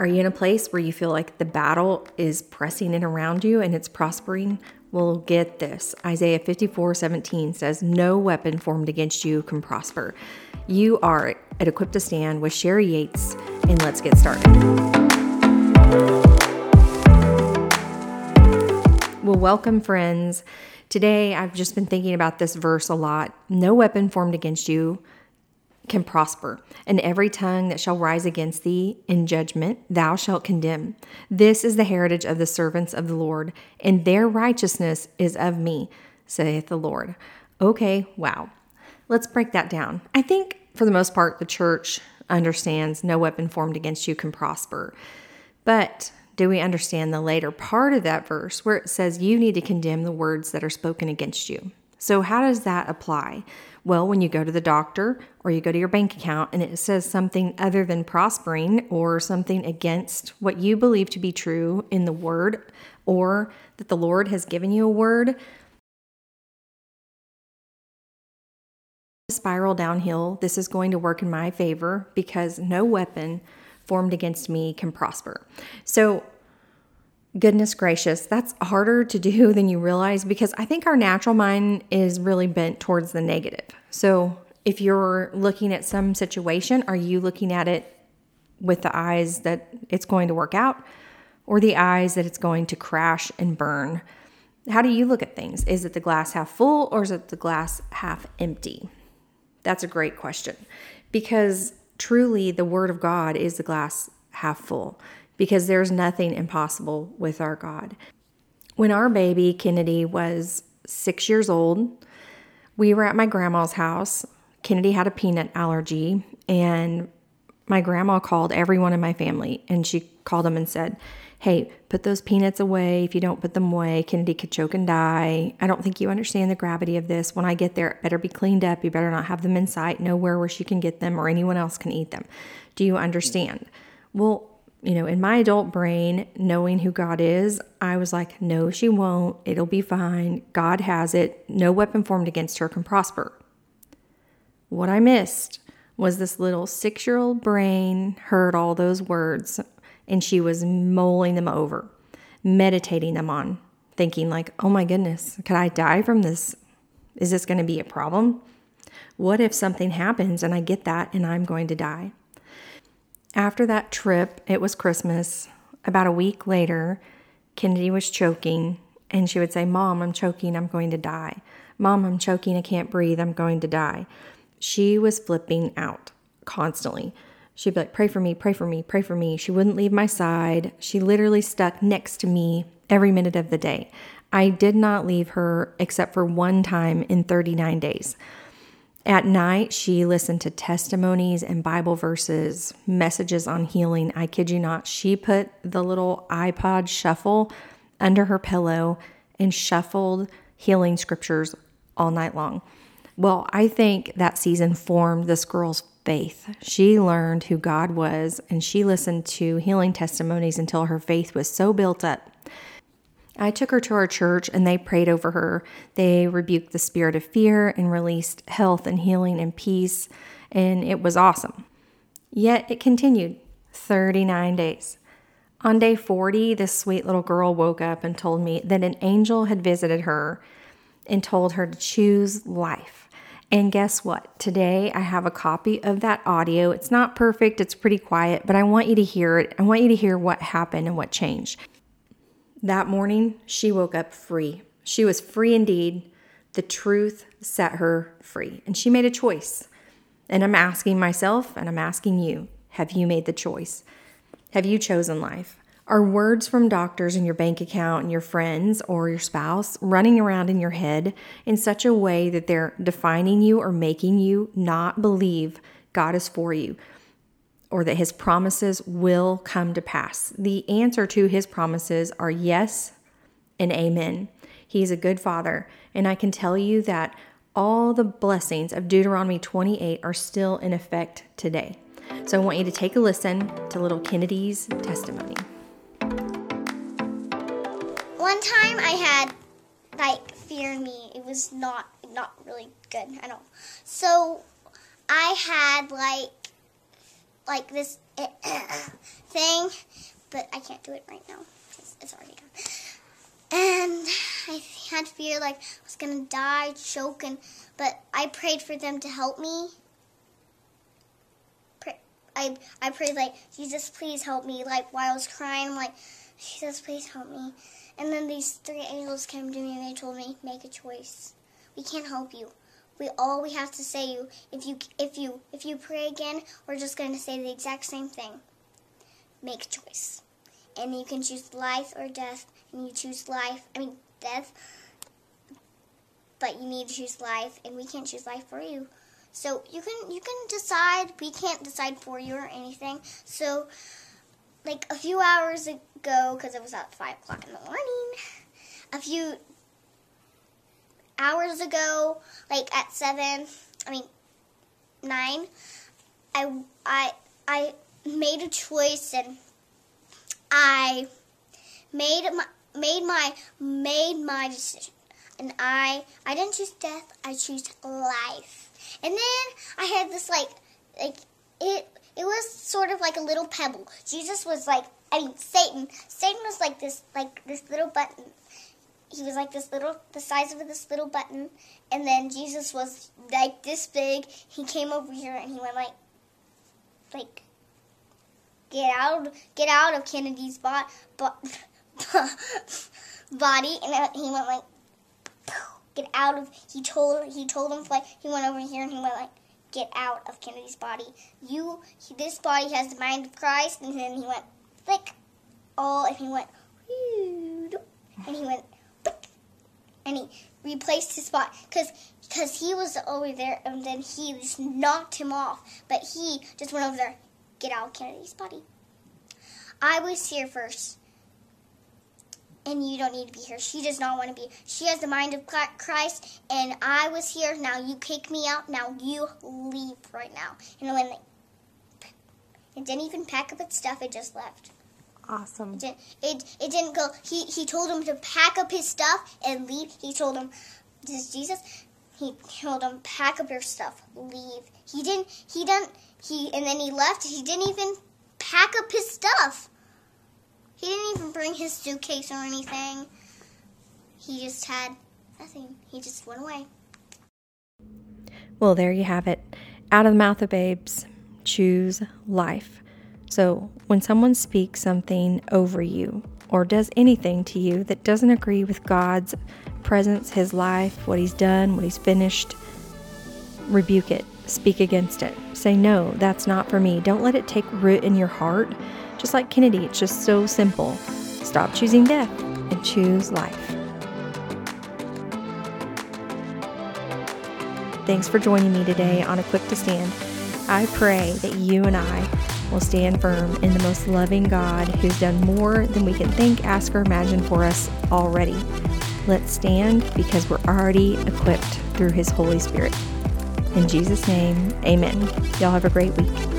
Are you in a place where you feel like the battle is pressing in around you and it's prospering? Well, get this. Isaiah 54 17 says, No weapon formed against you can prosper. You are at Equip to Stand with Sherry Yates, and let's get started. Well, welcome, friends. Today, I've just been thinking about this verse a lot. No weapon formed against you can prosper, and every tongue that shall rise against thee in judgment thou shalt condemn. This is the heritage of the servants of the Lord, and their righteousness is of me, saith the Lord. Okay, wow. Let's break that down. I think for the most part, the church understands no weapon formed against you can prosper. But do we understand the later part of that verse where it says you need to condemn the words that are spoken against you? So, how does that apply? Well, when you go to the doctor or you go to your bank account and it says something other than prospering or something against what you believe to be true in the word or that the Lord has given you a word, spiral downhill. This is going to work in my favor because no weapon formed against me can prosper. So, goodness gracious, that's harder to do than you realize because I think our natural mind is really bent towards the negative. So, if you're looking at some situation, are you looking at it with the eyes that it's going to work out or the eyes that it's going to crash and burn? How do you look at things? Is it the glass half full or is it the glass half empty? That's a great question because truly the Word of God is the glass half full because there's nothing impossible with our God. When our baby Kennedy was six years old, we were at my grandma's house. Kennedy had a peanut allergy, and my grandma called everyone in my family and she called them and said, Hey, put those peanuts away. If you don't put them away, Kennedy could choke and die. I don't think you understand the gravity of this. When I get there, it better be cleaned up. You better not have them in sight, nowhere where she can get them or anyone else can eat them. Do you understand? Well, you know, in my adult brain, knowing who God is, I was like, no, she won't. It'll be fine. God has it. No weapon formed against her can prosper. What I missed was this little six year old brain heard all those words and she was mulling them over, meditating them on, thinking, like, oh my goodness, could I die from this? Is this going to be a problem? What if something happens and I get that and I'm going to die? After that trip, it was Christmas. About a week later, Kennedy was choking, and she would say, Mom, I'm choking, I'm going to die. Mom, I'm choking, I can't breathe, I'm going to die. She was flipping out constantly. She'd be like, Pray for me, pray for me, pray for me. She wouldn't leave my side. She literally stuck next to me every minute of the day. I did not leave her except for one time in 39 days. At night, she listened to testimonies and Bible verses, messages on healing. I kid you not. She put the little iPod shuffle under her pillow and shuffled healing scriptures all night long. Well, I think that season formed this girl's faith. She learned who God was and she listened to healing testimonies until her faith was so built up I took her to our church and they prayed over her. They rebuked the spirit of fear and released health and healing and peace, and it was awesome. Yet it continued 39 days. On day 40, this sweet little girl woke up and told me that an angel had visited her and told her to choose life. And guess what? Today I have a copy of that audio. It's not perfect, it's pretty quiet, but I want you to hear it. I want you to hear what happened and what changed. That morning, she woke up free. She was free indeed. The truth set her free, and she made a choice. And I'm asking myself, and I'm asking you have you made the choice? Have you chosen life? Are words from doctors in your bank account and your friends or your spouse running around in your head in such a way that they're defining you or making you not believe God is for you? Or that his promises will come to pass. The answer to his promises are yes and amen. He's a good father. And I can tell you that all the blessings of Deuteronomy 28 are still in effect today. So I want you to take a listen to little Kennedy's testimony. One time I had like fear me. It was not not really good at all. So I had like like this thing, but I can't do it right now it's already done. And I had fear like I was gonna die, choke, and but I prayed for them to help me. I I prayed like Jesus, please help me. Like while I was crying, I'm like Jesus, please help me. And then these three angels came to me and they told me, make a choice. We can't help you. We all we have to say you if you if you if you pray again, we're just going to say the exact same thing. Make a choice. And you can choose life or death, and you choose life. I mean death. But you need to choose life, and we can't choose life for you. So you can you can decide. We can't decide for you or anything. So like a few hours ago, because it was at five o'clock in the morning, a few hours ago, like at seven, I mean nine, I I I made a choice and I made my made my made my decision. And I I didn't choose death, I chose life. And then I had this like like it it was sort of like a little pebble. Jesus was like, I mean, Satan. Satan was like this, like this little button. He was like this little, the size of this little button, and then Jesus was like this big. He came over here and he went like, like, get out, get out of Kennedy's bot, body, and he went like, get out of. He told, he told him like, he went over here and he went like get out of Kennedy's body. You, he, this body has the mind of Christ, and then he went flick, oh, and he went, and he went, and he replaced his spot because because he was over there, and then he just knocked him off. But he just went over there, get out Kennedy's body. I was here first and you don't need to be here. She does not want to be. She has the mind of Christ, and I was here. Now you kick me out. Now you leave right now. And when they, it didn't even pack up its stuff, it just left. Awesome. It didn't, it, it didn't go. He, he told him to pack up his stuff and leave. He told him, this is Jesus. He told him, pack up your stuff, leave. He didn't, he didn't, he, and then he left. He didn't even pack up his stuff. He didn't even bring his suitcase or anything. He just had nothing. He just went away. Well, there you have it. Out of the mouth of babes, choose life. So, when someone speaks something over you or does anything to you that doesn't agree with God's presence, His life, what He's done, what He's finished, rebuke it, speak against it. Say, no, that's not for me. Don't let it take root in your heart just like Kennedy, it's just so simple. Stop choosing death and choose life. Thanks for joining me today on Equip to Stand. I pray that you and I will stand firm in the most loving God who's done more than we can think, ask, or imagine for us already. Let's stand because we're already equipped through His Holy Spirit. In Jesus' name, amen. Y'all have a great week.